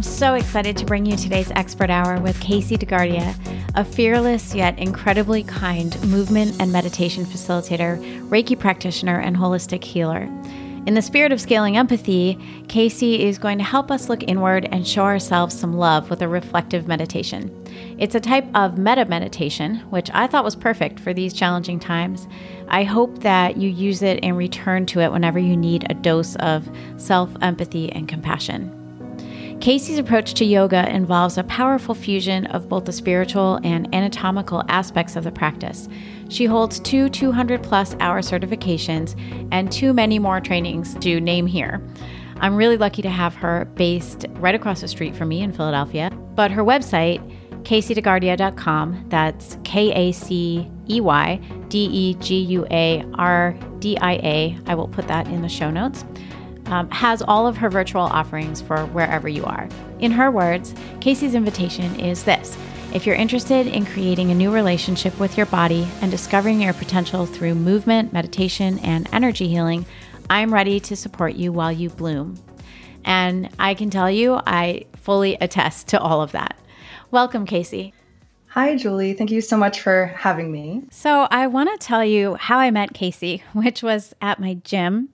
am so excited to bring you today's Expert Hour with Kacey DeGuardia, a fearless yet incredibly kind movement and meditation facilitator, Reiki practitioner, and holistic healer. In the spirit of scaling empathy, Kacey is going to help us look inward and show ourselves some love with a reflective meditation. It's a type of metta meditation, which I thought was perfect for these challenging times. I hope that you use it and return to it whenever you need a dose of self empathy and compassion. Kacey's approach to yoga involves a powerful fusion of both the spiritual and anatomical aspects of the practice. She holds two 200 plus hour certifications and too many more trainings to name here. I'm really lucky to have her based right across the street from me in Philadelphia. But her website, KaceyDeGuardia.com, that's K A C E Y D E G U A R D I A, I will put that in the show notes um, has all of her virtual offerings for wherever you are. In her words, Kacey's invitation is this if you're interested in creating a new relationship with your body and discovering your potential through movement, meditation, and energy healing, I'm ready to support you while you bloom. And I can tell you, I fully attest to all of that. Welcome, Kacey. Hi, Julie. Thank you so much for having me. So, I want to tell you how I met Kacey, which was at my gym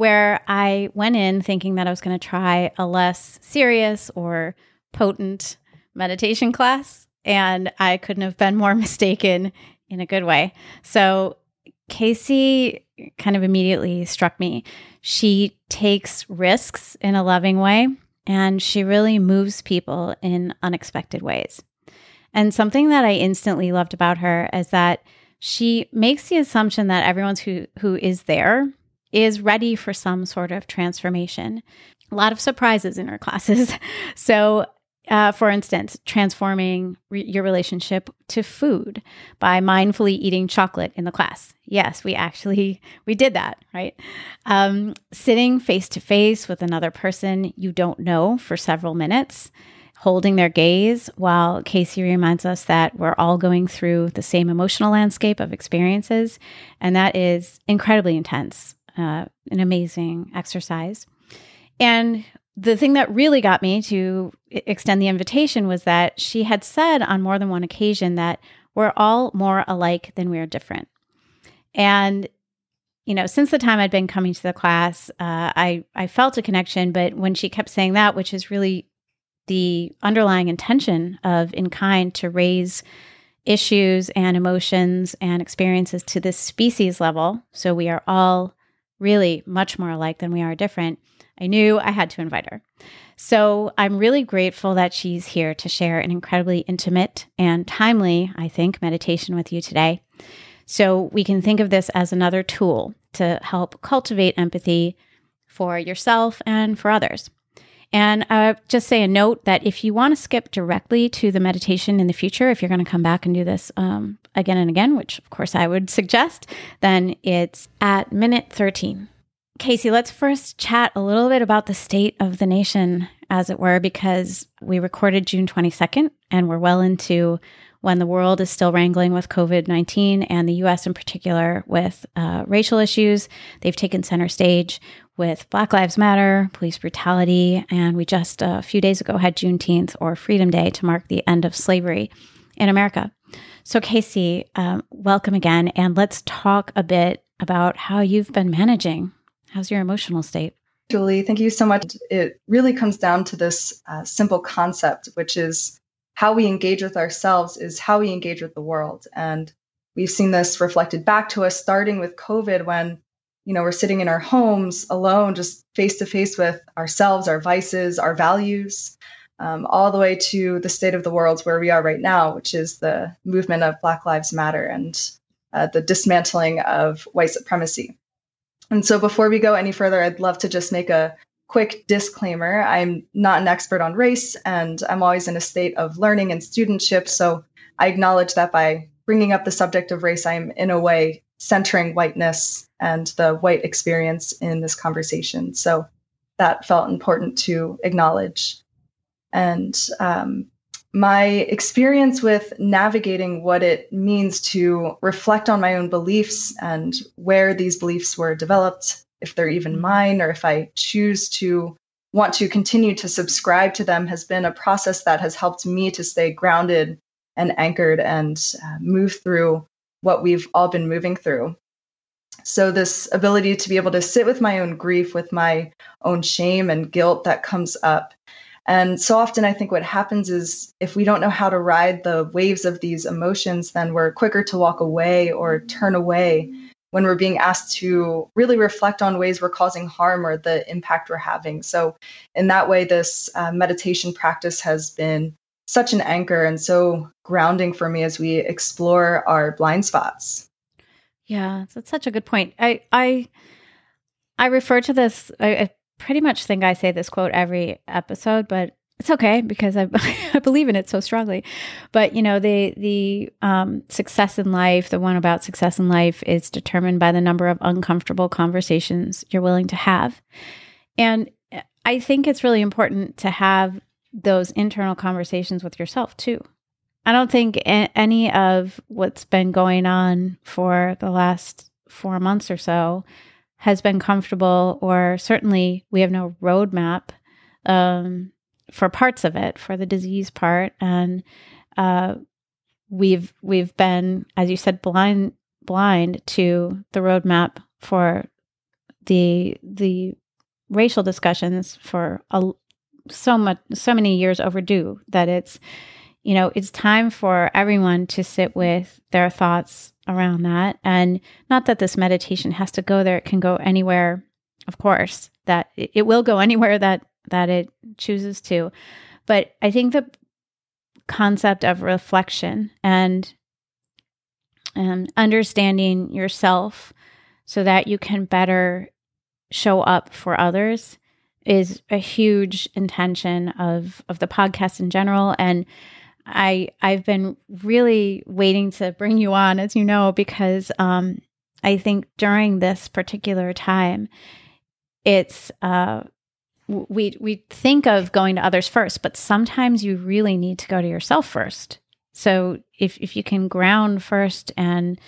where I went in thinking that I was going to try a less serious or potent meditation class. And I couldn't have been more mistaken in a good way. So, Kacey kind of immediately struck me. She takes risks in a loving way and she really moves people in unexpected ways. And something that I instantly loved about her is that she makes the assumption that everyone who, who is there is ready for some sort of transformation. A lot of surprises in our classes. so, uh, for instance, transforming re- your relationship to food by mindfully eating chocolate in the class. Yes, we actually we did that, right? Um, sitting face to face with another person you don't know for several minutes, holding their gaze while Kacey reminds us that we're all going through the same emotional landscape of experiences, and that is incredibly intense uh, an amazing exercise. And the thing that really got me to extend the invitation was that she had said on more than one occasion that we're all more alike than we are different. And you know, since the time I'd been coming to the class, uh, I I felt a connection. But when she kept saying that, which is really the underlying intention of in kind to raise issues and emotions and experiences to this species level, so we are all really much more alike than we are different, I knew I had to invite her. So I'm really grateful that she's here to share an incredibly intimate and timely, I think, meditation with you today. So we can think of this as another tool to help cultivate empathy for yourself and for others. And uh, just say a note that if you want to skip directly to the meditation in the future, if you're going to come back and do this um, again and again, which of course I would suggest, then it's at minute 13. Kacey, let's first chat a little bit about the state of the nation, as it were, because we recorded June 22nd and we're well into when the world is still wrangling with COVID 19 and the US in particular with uh, racial issues. They've taken center stage with Black Lives Matter, police brutality, and we just uh, a few days ago had Juneteenth or Freedom Day to mark the end of slavery in America. So, Kacey, um, welcome again. And let's talk a bit about how you've been managing. How's your emotional state? Julie, thank you so much. It really comes down to this uh, simple concept, which is how we engage with ourselves is how we engage with the world. And we've seen this reflected back to us starting with COVID when, you know, we're sitting in our homes alone, just face to face with ourselves, our vices, our values um, all the way to the state of the world where we are right now, which is the movement of Black Lives Matter and uh, the dismantling of white supremacy. And so, before we go any further, I'd love to just make a quick disclaimer I'm not an expert on race, and I'm always in a state of learning and studentship. So, I acknowledge that by bringing up the subject of race, I'm in a way centering whiteness and the white experience in this conversation. So, that felt important to acknowledge. And um, my experience with navigating what it means to reflect on my own beliefs and where these beliefs were developed, if they're even mm-hmm. mine, or if I choose to want to continue to subscribe to them has been a process that has helped me to stay grounded and anchored and uh, move through what we've all been moving through. So, this ability to be able to sit with my own grief, with my own shame and guilt that comes up. And so often, I think what happens is if we don't know how to ride the waves of these emotions, then we're quicker to walk away or turn away when we're being asked to really reflect on ways we're causing harm or the impact we're having. So, in that way, this uh, meditation practice has been such an anchor and so grounding for me as we explore our blind spots. Yeah, that's such a good point. I I I refer to this. I, I pretty much think I say this quote every episode, but it's okay because I, I believe in it so strongly. But you know, the the um, success in life, the one about success in life, is determined by the number of uncomfortable conversations you're willing to have, and I think it's really important to have those internal conversations with yourself too. I don't think a- any of what's been going on for the last four months or so has been comfortable, or certainly we have no roadmap. Um, for parts of it, for the disease part, and uh, we've we've been, as you said, blind blind to the roadmap for the the racial discussions for a, so much so many years overdue that it's you know it's time for everyone to sit with their thoughts around that. And not that this meditation has to go there. It can go anywhere of course that it, will go anywhere that that it chooses to. But I think the concept of reflection and and understanding yourself so that you can better show up for others is a huge intention of of the podcast in general. And I I've been really waiting to bring you on as you know because um I think during this particular time it's uh we we think of going to others first, but sometimes you really need to go to yourself first. So if if you can ground first and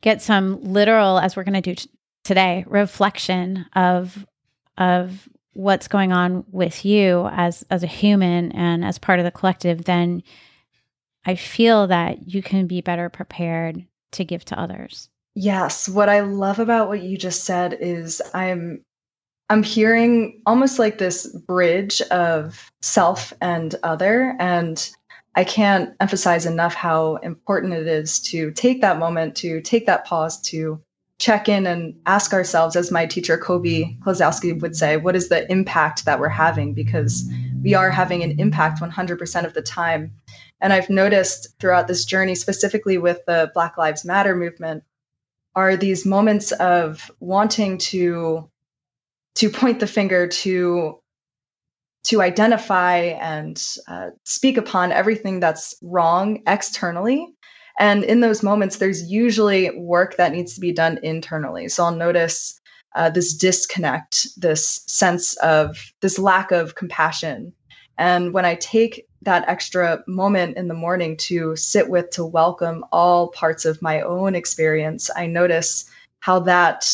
get some literal, as we're going to do t- today, reflection of of what's going on with you as as a human and as part of the collective, then I feel that you can be better prepared to give to others. Yes, what I love about what you just said is I'm I'm hearing almost like this bridge of self and other. And I can't emphasize enough how important it is to take that moment, to take that pause, to check in and ask ourselves, as my teacher Coby Kozlowski would say, what is the impact that we're having? Because we are having an impact 100% of the time. And I've noticed throughout this journey, specifically with the Black Lives Matter movement, are these moments of wanting to to point the finger to to identify and uh, speak upon everything that's wrong externally and in those moments there's usually work that needs to be done internally so i'll notice uh, this disconnect this sense of this lack of compassion and when i take that extra moment in the morning to sit with to welcome all parts of my own experience i notice how that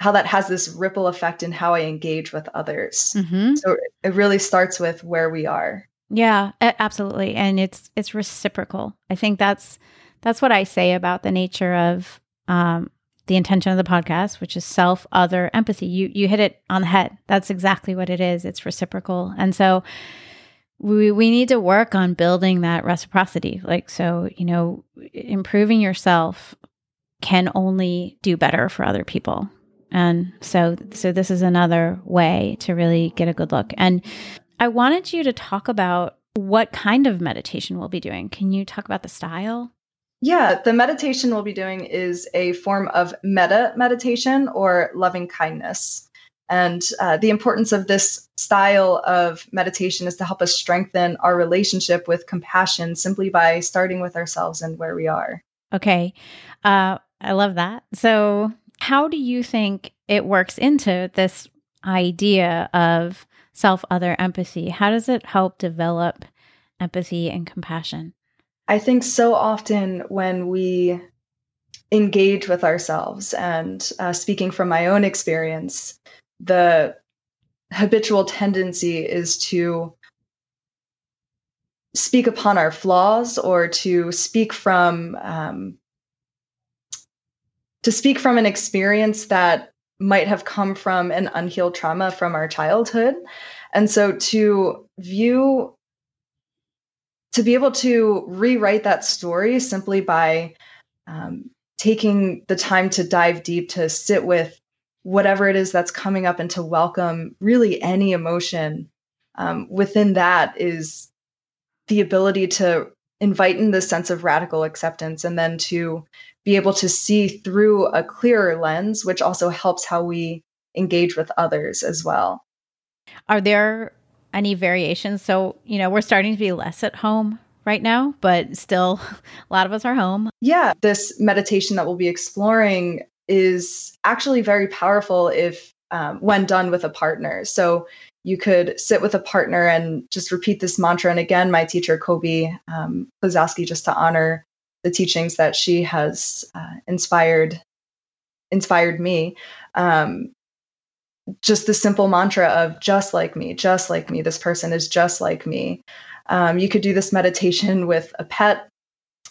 how that has this ripple effect in how I engage with others. Mm-hmm. So it really starts with where we are. Yeah, absolutely. And it's it's reciprocal. I think that's that's what I say about the nature of um, the intention of the podcast, which is self, other, empathy. You you hit it on the head. That's exactly what it is. It's reciprocal. And so we we need to work on building that reciprocity. Like so, you know, improving yourself can only do better for other people. And so so this is another way to really get a good look. And I wanted you to talk about what kind of meditation we'll be doing. Can you talk about the style? Yeah, the meditation we'll be doing is a form of metta meditation or loving kindness. And uh, the importance of this style of meditation is to help us strengthen our relationship with compassion simply by starting with ourselves and where we are. Okay. Uh, I love that. So, how do you think it works into this idea of self other empathy? How does it help develop empathy and compassion? I think so often when we engage with ourselves, and uh, speaking from my own experience, the habitual tendency is to speak upon our flaws or to speak from um, to speak from an experience that might have come from an unhealed trauma from our childhood. And so to view to be able to rewrite that story simply by um, taking the time to dive deep to sit with whatever it is that's coming up and to welcome really any emotion um, within that is the ability to invite in this sense of radical acceptance and then to be able to see through a clearer lens, which also helps how we engage with others as well. Are there any variations? So, you know, we're starting to be less at home right now, but still a lot of us are home. Yeah, this meditation that we'll be exploring is actually very powerful if um, when done with a partner. So you could sit with a partner and just repeat this mantra. And again, my teacher, Coby um, Kozlowski, just to honor the teachings that she has uh, inspired inspired me. Um, just the simple mantra of just like me, just like me. This person is just like me. Um, you could do this meditation with a pet.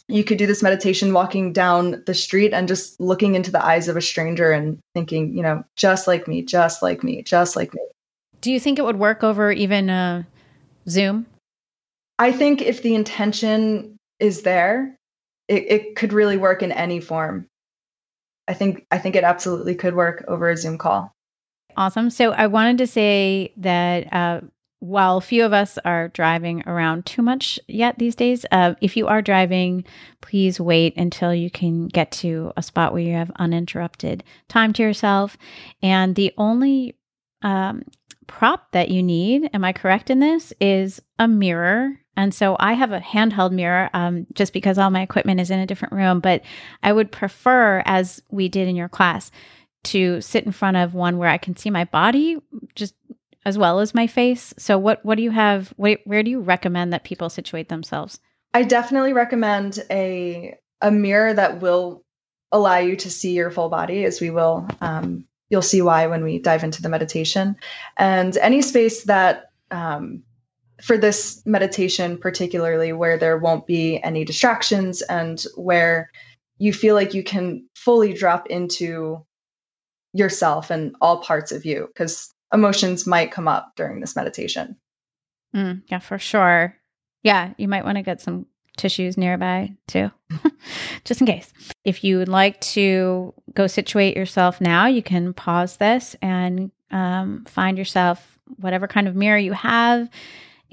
You could do this meditation walking down the street and just looking into the eyes of a stranger and thinking, you know, just like me, just like me, just like me. Do you think it would work over even uh, Zoom? I think if the intention is there, it, it could really work in any form. I think I think it absolutely could work over a Zoom call. Awesome. So I wanted to say that uh, while few of us are driving around too much yet these days, uh, if you are driving, please wait until you can get to a spot where you have uninterrupted time to yourself. And the only um, prop that you need, am I correct in this, is a mirror. And so I have a handheld mirror um, just because all my equipment is in a different room. But I would prefer, as we did in your class, to sit in front of one where I can see my body just as well as my face. So what what do you have? Where, where do you recommend that people situate themselves? I definitely recommend a a mirror that will allow you to see your full body, as we will um, you'll see why when we dive into the meditation. And any space that, um, for this meditation, particularly where there won't be any distractions and where you feel like you can fully drop into yourself and all parts of you, because emotions might come up during this meditation. Mm, yeah, for sure. Yeah, you might want to get some tissues nearby too, just in case. If you would like to go situate yourself now, you can pause this and um, find yourself whatever kind of mirror you have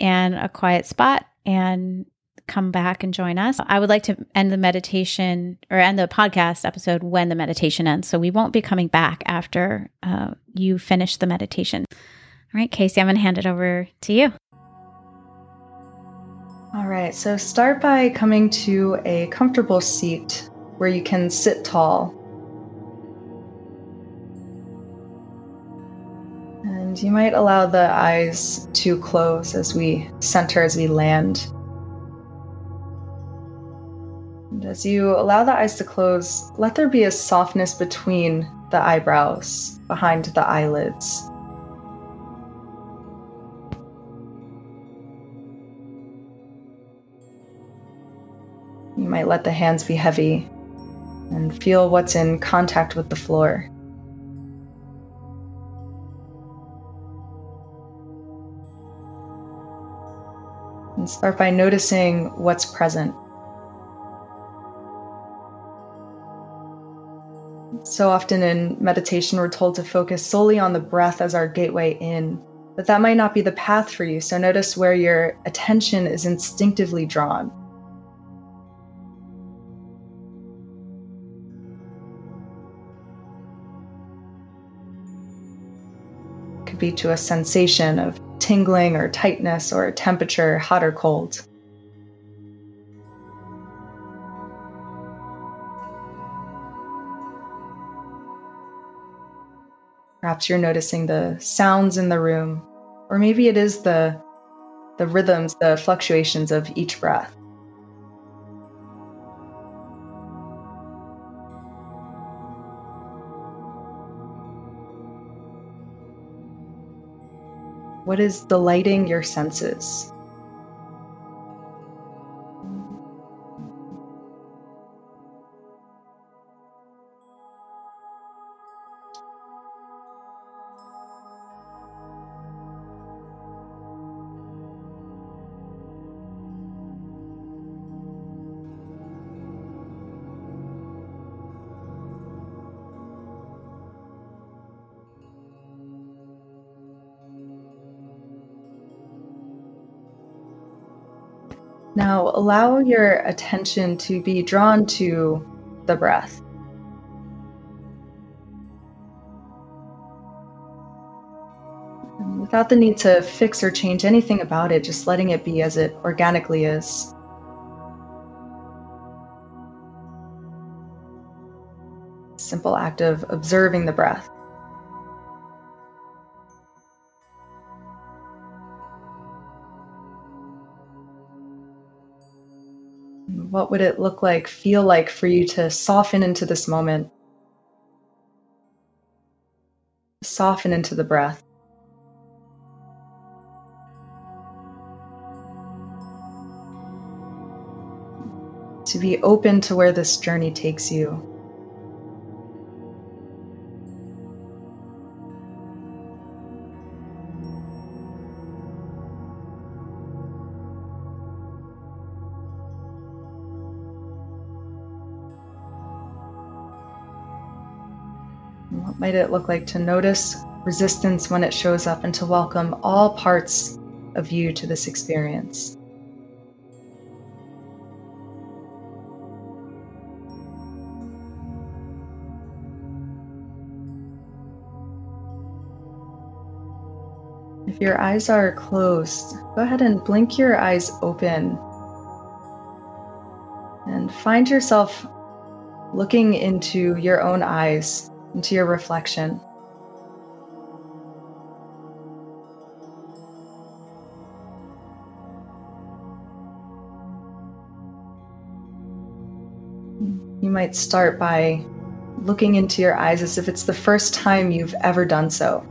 and a quiet spot and come back and join us. I would like to end the meditation or end the podcast episode when the meditation ends. So we won't be coming back after uh, you finish the meditation. All right, Kacey, I'm going to hand it over to you. All right, so start by coming to a comfortable seat where you can sit tall. And you might allow the eyes to close as we center, as we land. And as you allow the eyes to close, let there be a softness between the eyebrows, behind the eyelids. You might let the hands be heavy and feel what's in contact with the floor. And start by noticing what's present. So often in meditation, we're told to focus solely on the breath as our gateway in, but that might not be the path for you. So notice where your attention is instinctively drawn. Could be to a sensation of tingling or tightness or temperature, hot or cold. Perhaps you're noticing the sounds in the room, or maybe it is the, the rhythms, the fluctuations of each breath. What is delighting your senses? Now allow your attention to be drawn to the breath. Without the need to fix or change anything about it, just letting it be as it organically is. Simple act of observing the breath. What would it look like, feel like for you to soften into this moment? Soften into the breath. To be open to where this journey takes you. Might it look like to notice resistance when it shows up and to welcome all parts of you to this experience? If your eyes are closed, go ahead and blink your eyes open and find yourself looking into your own eyes into your reflection. You might start by looking into your eyes as if it's the first time you've ever done so.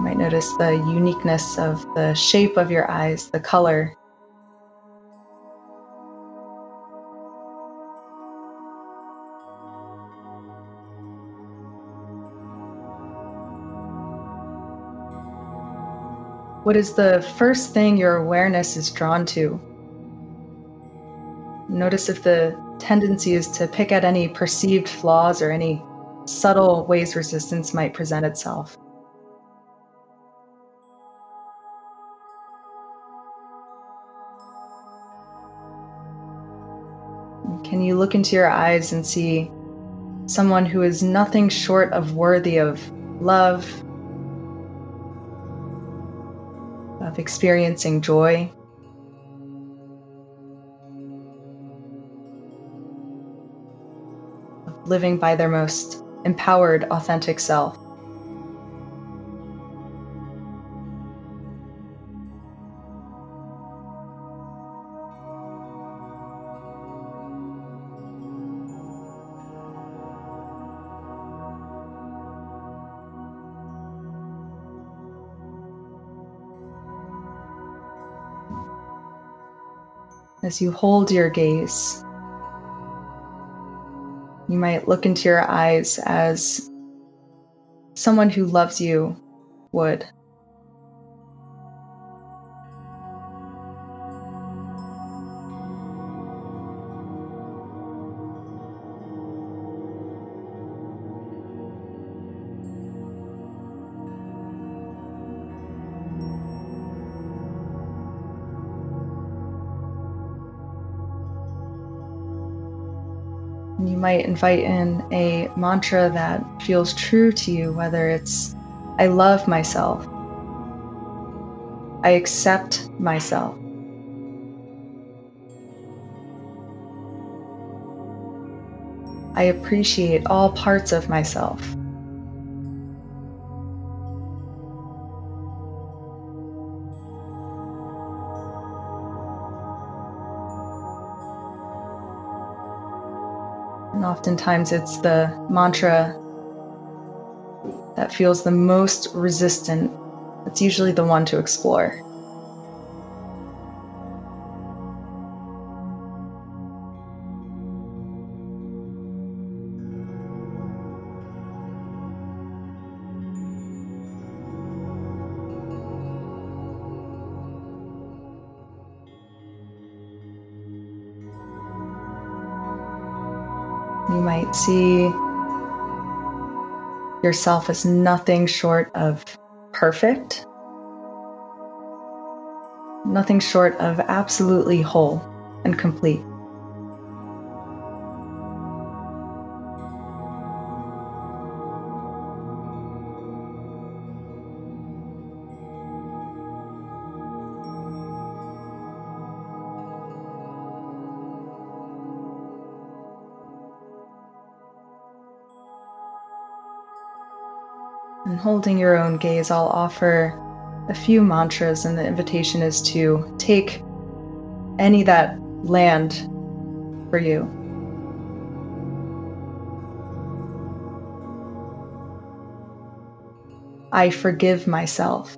Might notice the uniqueness of the shape of your eyes, the color. What is the first thing your awareness is drawn to? Notice if the tendency is to pick at any perceived flaws or any subtle ways resistance might present itself. Look into your eyes and see someone who is nothing short of worthy of love, of experiencing joy? of Living by their most empowered, authentic self. As you hold your gaze. You might look into your eyes as someone who loves you would. Might invite in a mantra that feels true to you, whether it's, I love myself, I accept myself. I appreciate all parts of myself. And oftentimes it's the mantra that feels the most resistant It's usually the one to explore. See yourself as nothing short of perfect, nothing short of absolutely whole and complete. Holding your own gaze, I'll offer a few mantras, and the invitation is to take any that land for you. I forgive myself.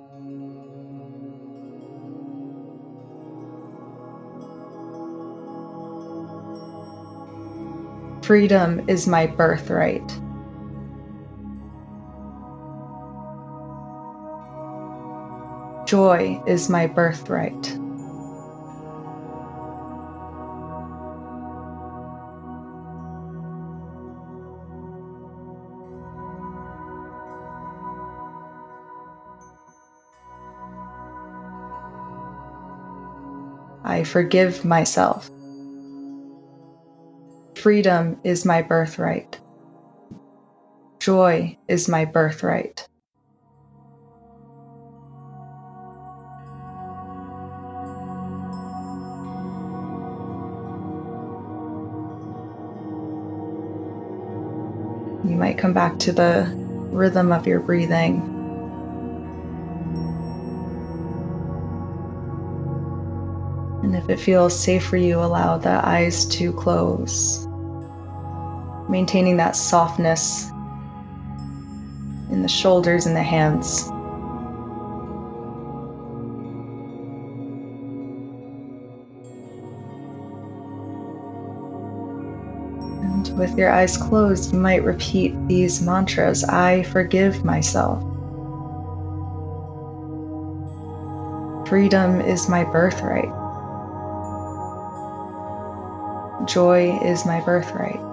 Freedom is my birthright. Joy is my birthright. I forgive myself. Freedom is my birthright. Joy is my birthright. You might come back to the rhythm of your breathing. And if it feels safe for you, allow the eyes to close, maintaining that softness in the shoulders and the hands. With your eyes closed, you might repeat these mantras I forgive myself. Freedom is my birthright. Joy is my birthright.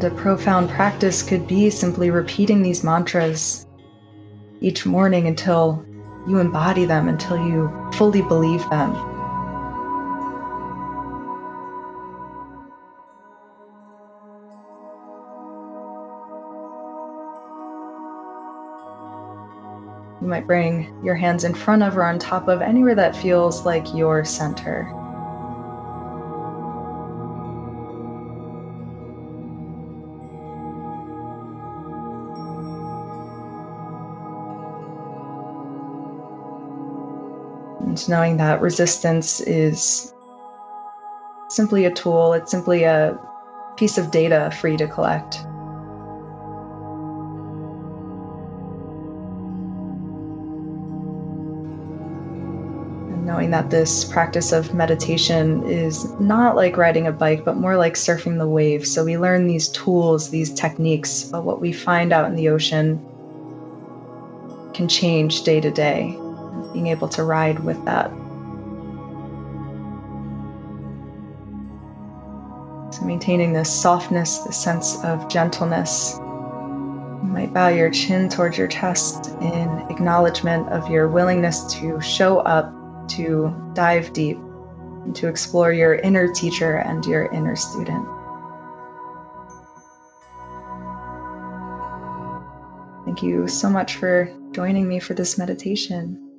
And a profound practice could be simply repeating these mantras each morning until you embody them, until you fully believe them. You might bring your hands in front of or on top of anywhere that feels like your center. And knowing that resistance is simply a tool, it's simply a piece of data for you to collect. And knowing that this practice of meditation is not like riding a bike, but more like surfing the waves. So we learn these tools, these techniques, but what we find out in the ocean can change day to day being able to ride with that. So, maintaining this softness, this sense of gentleness. You might bow your chin towards your chest in acknowledgement of your willingness to show up, to dive deep, and to explore your inner teacher and your inner student. Thank you so much for joining me for this meditation.